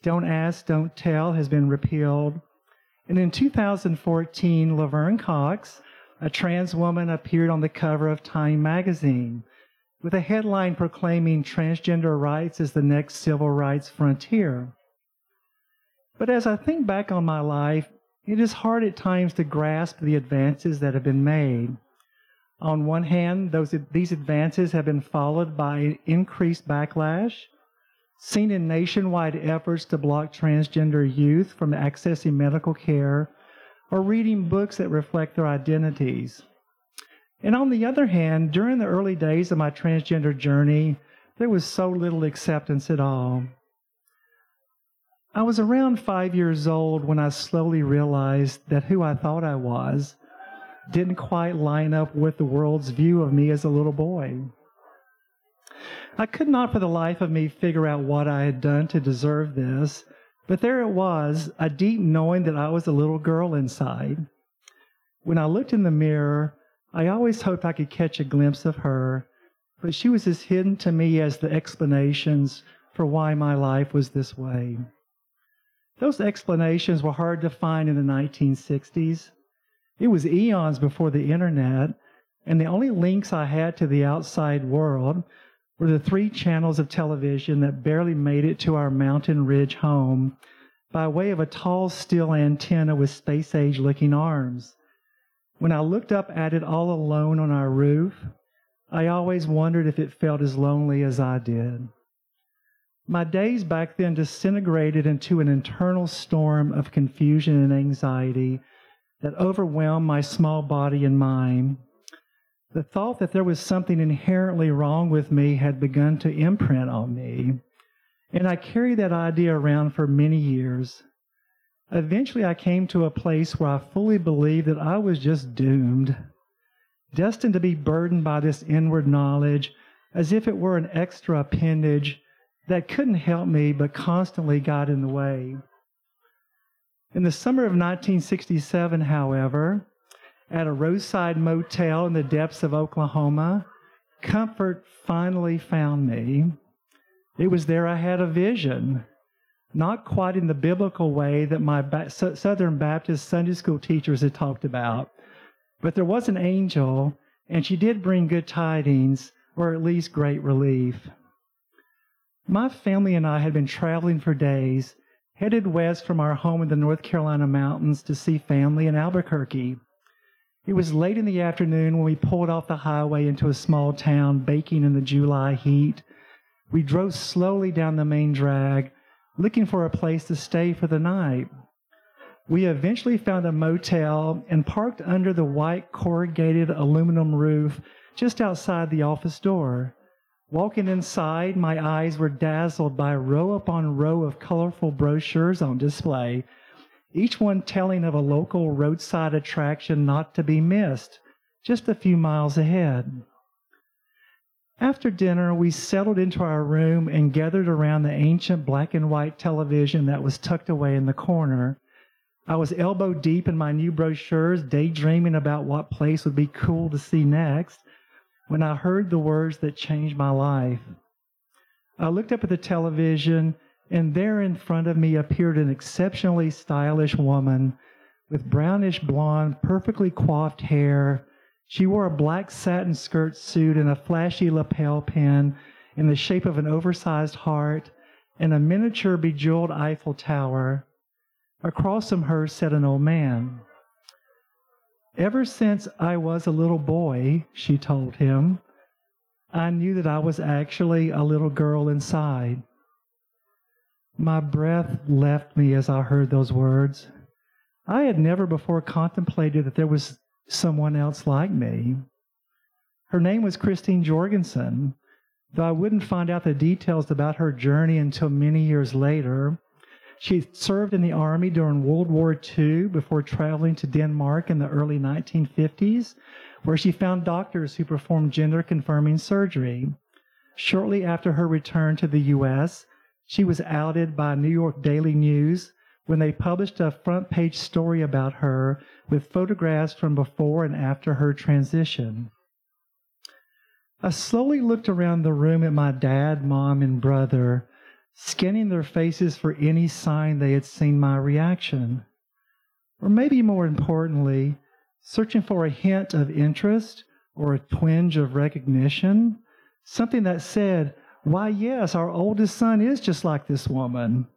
don't ask, don't tell has been repealed. And in 2014, Laverne Cox, a trans woman, appeared on the cover of Time magazine with a headline proclaiming transgender rights as the next civil rights frontier. But as I think back on my life, it is hard at times to grasp the advances that have been made. On one hand, those, these advances have been followed by increased backlash, seen in nationwide efforts to block transgender youth from accessing medical care or reading books that reflect their identities. And on the other hand, during the early days of my transgender journey, there was so little acceptance at all. I was around five years old when I slowly realized that who I thought I was didn't quite line up with the world's view of me as a little boy. I could not for the life of me figure out what I had done to deserve this, but there it was, a deep knowing that I was a little girl inside. When I looked in the mirror, I always hoped I could catch a glimpse of her, but she was as hidden to me as the explanations for why my life was this way. Those explanations were hard to find in the 1960s. It was eons before the internet, and the only links I had to the outside world were the three channels of television that barely made it to our mountain ridge home by way of a tall steel antenna with space age looking arms. When I looked up at it all alone on our roof, I always wondered if it felt as lonely as I did. My days back then disintegrated into an internal storm of confusion and anxiety that overwhelmed my small body and mind. The thought that there was something inherently wrong with me had begun to imprint on me, and I carried that idea around for many years. Eventually, I came to a place where I fully believed that I was just doomed, destined to be burdened by this inward knowledge as if it were an extra appendage that couldn't help me but constantly got in the way. In the summer of 1967, however, at a roadside motel in the depths of Oklahoma, comfort finally found me. It was there I had a vision, not quite in the biblical way that my ba- Southern Baptist Sunday school teachers had talked about, but there was an angel, and she did bring good tidings, or at least great relief. My family and I had been traveling for days headed west from our home in the North Carolina mountains to see family in Albuquerque. It was late in the afternoon when we pulled off the highway into a small town baking in the July heat. We drove slowly down the main drag, looking for a place to stay for the night. We eventually found a motel and parked under the white corrugated aluminum roof just outside the office door. Walking inside, my eyes were dazzled by row upon row of colorful brochures on display, each one telling of a local roadside attraction not to be missed, just a few miles ahead. After dinner, we settled into our room and gathered around the ancient black and white television that was tucked away in the corner. I was elbow deep in my new brochures, daydreaming about what place would be cool to see next when I heard the words that changed my life. I looked up at the television, and there in front of me appeared an exceptionally stylish woman with brownish blonde, perfectly coiffed hair. She wore a black satin skirt suit and a flashy lapel pin in the shape of an oversized heart and a miniature bejeweled Eiffel Tower. Across from her sat an old man. Ever since I was a little boy, she told him, I knew that I was actually a little girl inside. My breath left me as I heard those words. I had never before contemplated that there was someone else like me. Her name was Christine Jorgensen, though I wouldn't find out the details about her journey until many years later. She served in the Army during World War II before traveling to Denmark in the early 1950s, where she found doctors who performed gender confirming surgery. Shortly after her return to the U.S., she was outed by New York Daily News when they published a front page story about her with photographs from before and after her transition. I slowly looked around the room at my dad, mom, and brother scanning their faces for any sign they had seen my reaction. Or maybe more importantly, searching for a hint of interest or a twinge of recognition, something that said, Why, yes, our oldest son is just like this woman.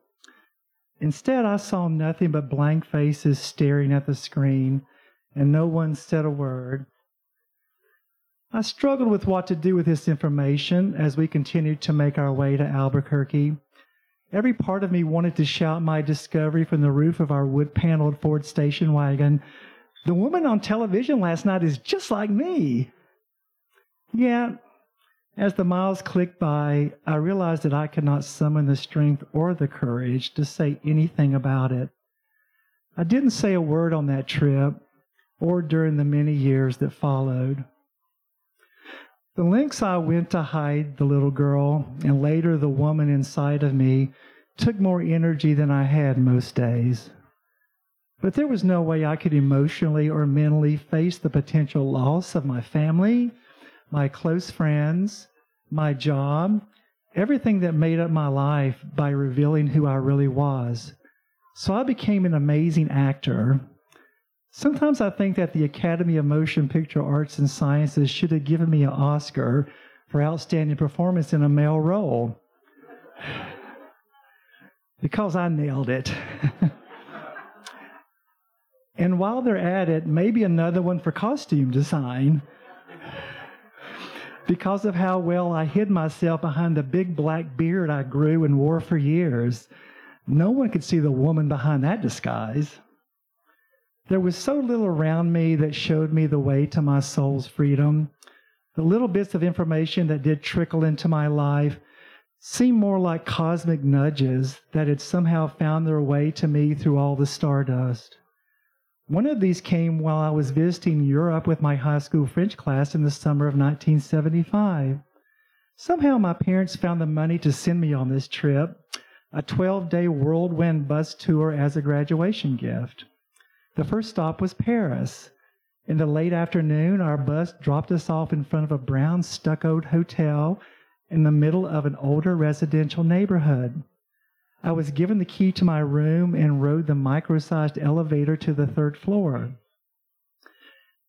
Instead, I saw nothing but blank faces staring at the screen, and no one said a word. I struggled with what to do with this information as we continued to make our way to Albuquerque. Every part of me wanted to shout my discovery from the roof of our wood paneled Ford station wagon. The woman on television last night is just like me. Yeah, as the miles clicked by, I realized that I could not summon the strength or the courage to say anything about it. I didn't say a word on that trip or during the many years that followed. The lengths I went to hide the little girl and later the woman inside of me took more energy than I had most days. But there was no way I could emotionally or mentally face the potential loss of my family, my close friends, my job, everything that made up my life by revealing who I really was. So I became an amazing actor Sometimes I think that the Academy of Motion Picture Arts and Sciences should have given me an Oscar for outstanding performance in a male role. [sighs] because I nailed it. [laughs] and while they're at it, maybe another one for costume design. Because of how well I hid myself behind the big black beard I grew and wore for years. No one could see the woman behind that disguise. There was so little around me that showed me the way to my soul's freedom. The little bits of information that did trickle into my life seemed more like cosmic nudges that had somehow found their way to me through all the stardust. One of these came while I was visiting Europe with my high school French class in the summer of 1975. Somehow my parents found the money to send me on this trip, a 12 day whirlwind bus tour as a graduation gift. The first stop was Paris. In the late afternoon, our bus dropped us off in front of a brown stuccoed hotel in the middle of an older residential neighborhood. I was given the key to my room and rode the micro sized elevator to the third floor.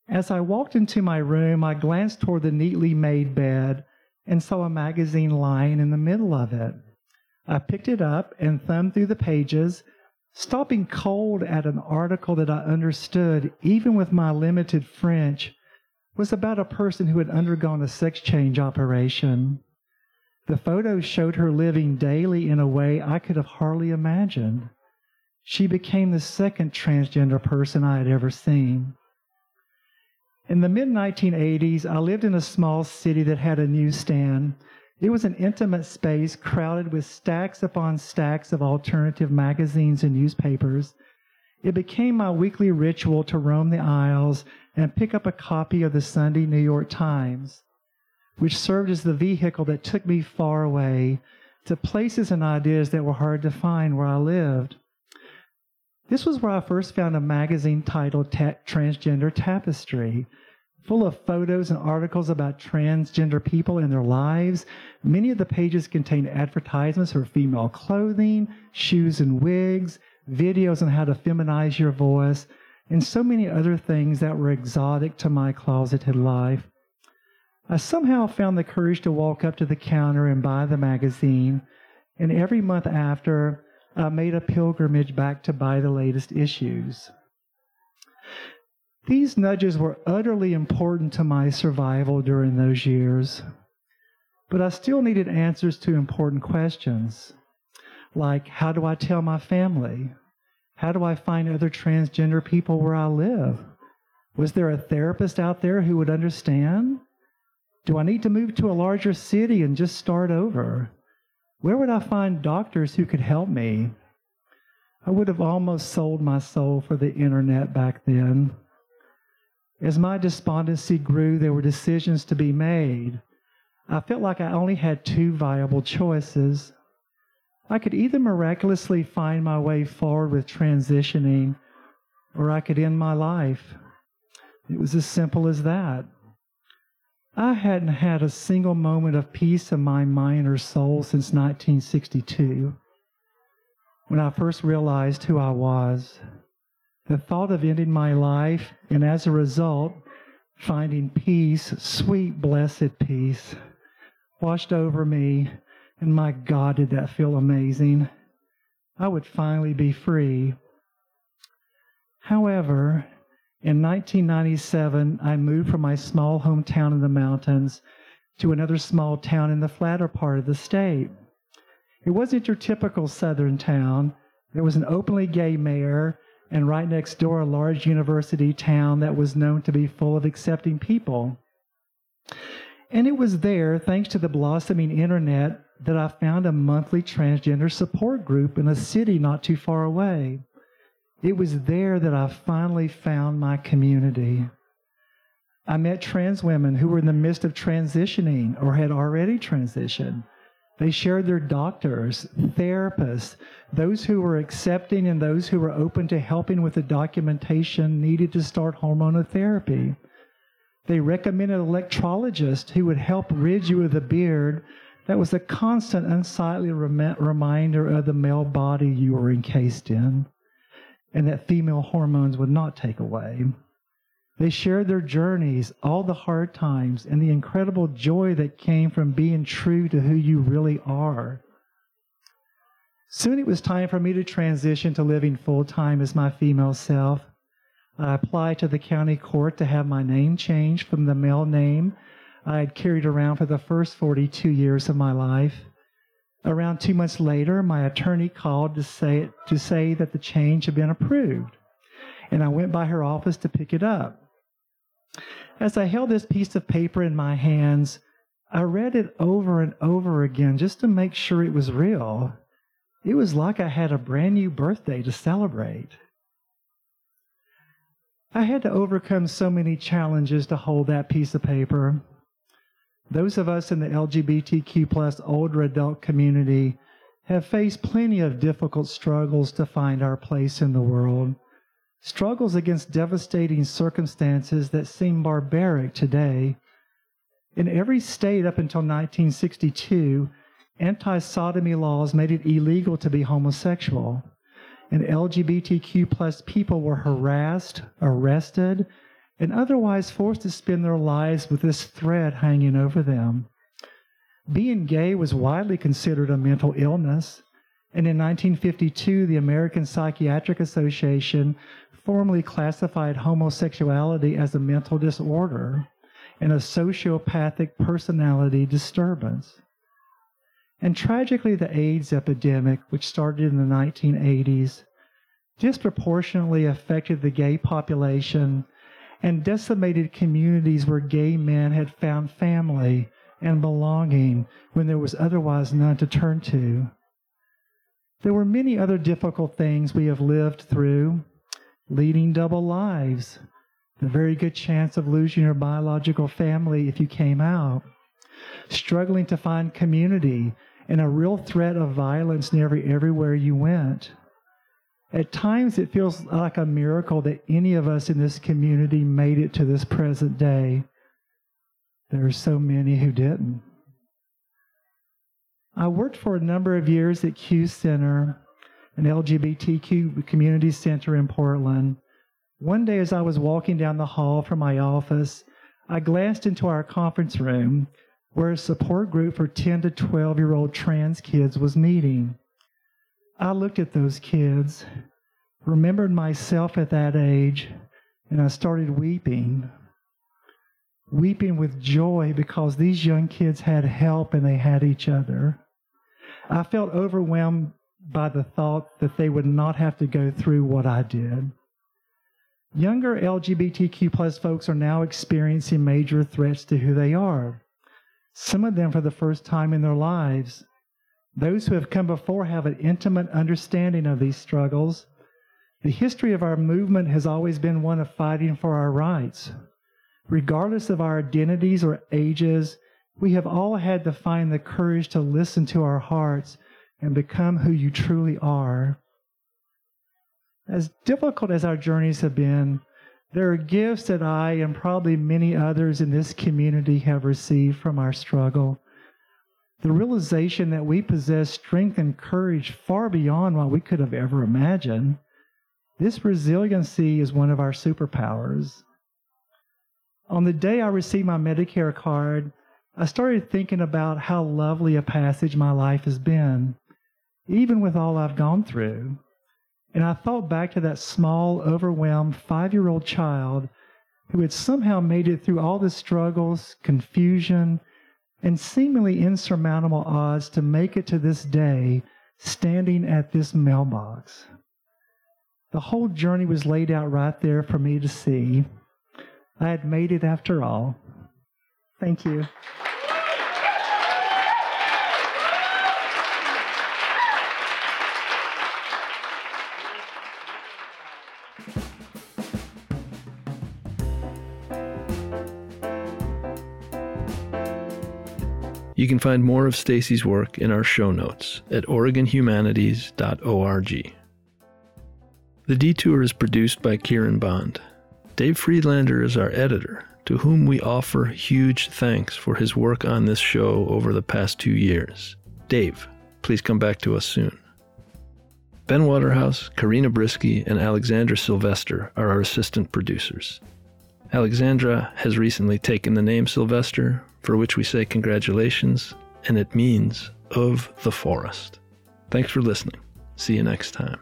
As I walked into my room, I glanced toward the neatly made bed and saw a magazine lying in the middle of it. I picked it up and thumbed through the pages stopping cold at an article that I understood, even with my limited French, was about a person who had undergone a sex change operation. The photos showed her living daily in a way I could have hardly imagined. She became the second transgender person I had ever seen. In the mid 1980s, I lived in a small city that had a newsstand it was an intimate space crowded with stacks upon stacks of alternative magazines and newspapers. It became my weekly ritual to roam the aisles and pick up a copy of the Sunday New York Times, which served as the vehicle that took me far away to places and ideas that were hard to find where I lived. This was where I first found a magazine titled Ta- Transgender Tapestry, full of photos and articles about transgender people and their lives. Many of the pages contained advertisements for female clothing, shoes and wigs, videos on how to feminize your voice, and so many other things that were exotic to my closeted life. I somehow found the courage to walk up to the counter and buy the magazine, and every month after, I made a pilgrimage back to buy the latest issues. These nudges were utterly important to my survival during those years. But I still needed answers to important questions like how do I tell my family? How do I find other transgender people where I live? Was there a therapist out there who would understand? Do I need to move to a larger city and just start over? Where would I find doctors who could help me? I would have almost sold my soul for the internet back then. As my despondency grew, there were decisions to be made. I felt like I only had two viable choices. I could either miraculously find my way forward with transitioning, or I could end my life. It was as simple as that. I hadn't had a single moment of peace in my mind or soul since 1962, when I first realized who I was the thought of ending my life and as a result, finding peace, sweet, blessed peace, washed over me. And my God, did that feel amazing. I would finally be free. However, in 1997, I moved from my small hometown in the mountains to another small town in the flatter part of the state. It wasn't your typical southern town. There was an openly gay mayor and right next door, a large university town that was known to be full of accepting people. And it was there, thanks to the blossoming internet, that I found a monthly transgender support group in a city not too far away. It was there that I finally found my community. I met trans women who were in the midst of transitioning or had already transitioned. They shared their doctors, therapists, those who were accepting and those who were open to helping with the documentation needed to start hormonal therapy. They recommended electrologists who would help rid you of the beard that was a constant unsightly rem- reminder of the male body you were encased in and that female hormones would not take away. They shared their journeys, all the hard times, and the incredible joy that came from being true to who you really are. Soon it was time for me to transition to living full time as my female self. I applied to the county court to have my name changed from the male name I had carried around for the first 42 years of my life. Around two months later, my attorney called to say, to say that the change had been approved and I went by her office to pick it up. As I held this piece of paper in my hands, I read it over and over again just to make sure it was real. It was like I had a brand new birthday to celebrate. I had to overcome so many challenges to hold that piece of paper. Those of us in the LGBTQ plus older adult community have faced plenty of difficult struggles to find our place in the world. Struggles against devastating circumstances that seem barbaric today. In every state up until 1962, anti sodomy laws made it illegal to be homosexual. And LGBTQ plus people were harassed, arrested, and otherwise forced to spend their lives with this thread hanging over them. Being gay was widely considered a mental illness, and in 1952, the American Psychiatric Association formally classified homosexuality as a mental disorder and a sociopathic personality disturbance. And tragically, the AIDS epidemic, which started in the 1980s, disproportionately affected the gay population and decimated communities where gay men had found family and belonging when there was otherwise none to turn to. There were many other difficult things we have lived through, leading double lives, the very good chance of losing your biological family if you came out, struggling to find community, and a real threat of violence nearly everywhere you went. At times, it feels like a miracle that any of us in this community made it to this present day. There are so many who didn't. I worked for a number of years at Q Center, an LGBTQ community center in Portland. One day, as I was walking down the hall from my office, I glanced into our conference room where a support group for 10 to 12 year old trans kids was meeting. I looked at those kids, remembered myself at that age, and I started weeping. Weeping with joy because these young kids had help and they had each other. I felt overwhelmed by the thought that they would not have to go through what I did. Younger LGBTQ plus folks are now experiencing major threats to who they are. Some of them for the first time in their lives. Those who have come before have an intimate understanding of these struggles. The history of our movement has always been one of fighting for our rights. Regardless of our identities or ages, we have all had to find the courage to listen to our hearts and become who you truly are. As difficult as our journeys have been, there are gifts that I and probably many others in this community have received from our struggle the realization that we possess strength and courage far beyond what we could have ever imagined. This resiliency is one of our superpowers. On the day I received my Medicare card, I started thinking about how lovely a passage my life has been, even with all I've gone through. And I thought back to that small, overwhelmed five year old child who had somehow made it through all the struggles, confusion, and seemingly insurmountable odds to make it to this day standing at this mailbox. The whole journey was laid out right there for me to see. I had made it after all. Thank you. You can find more of Stacey's work in our show notes at OregonHumanities.org. The Detour is produced by Kieran Bond. Dave Friedlander is our editor, to whom we offer huge thanks for his work on this show over the past two years. Dave, please come back to us soon. Ben Waterhouse, Karina Brisky, and Alexandra Sylvester are our assistant producers. Alexandra has recently taken the name Sylvester for which we say congratulations, and it means of the forest. Thanks for listening. See you next time.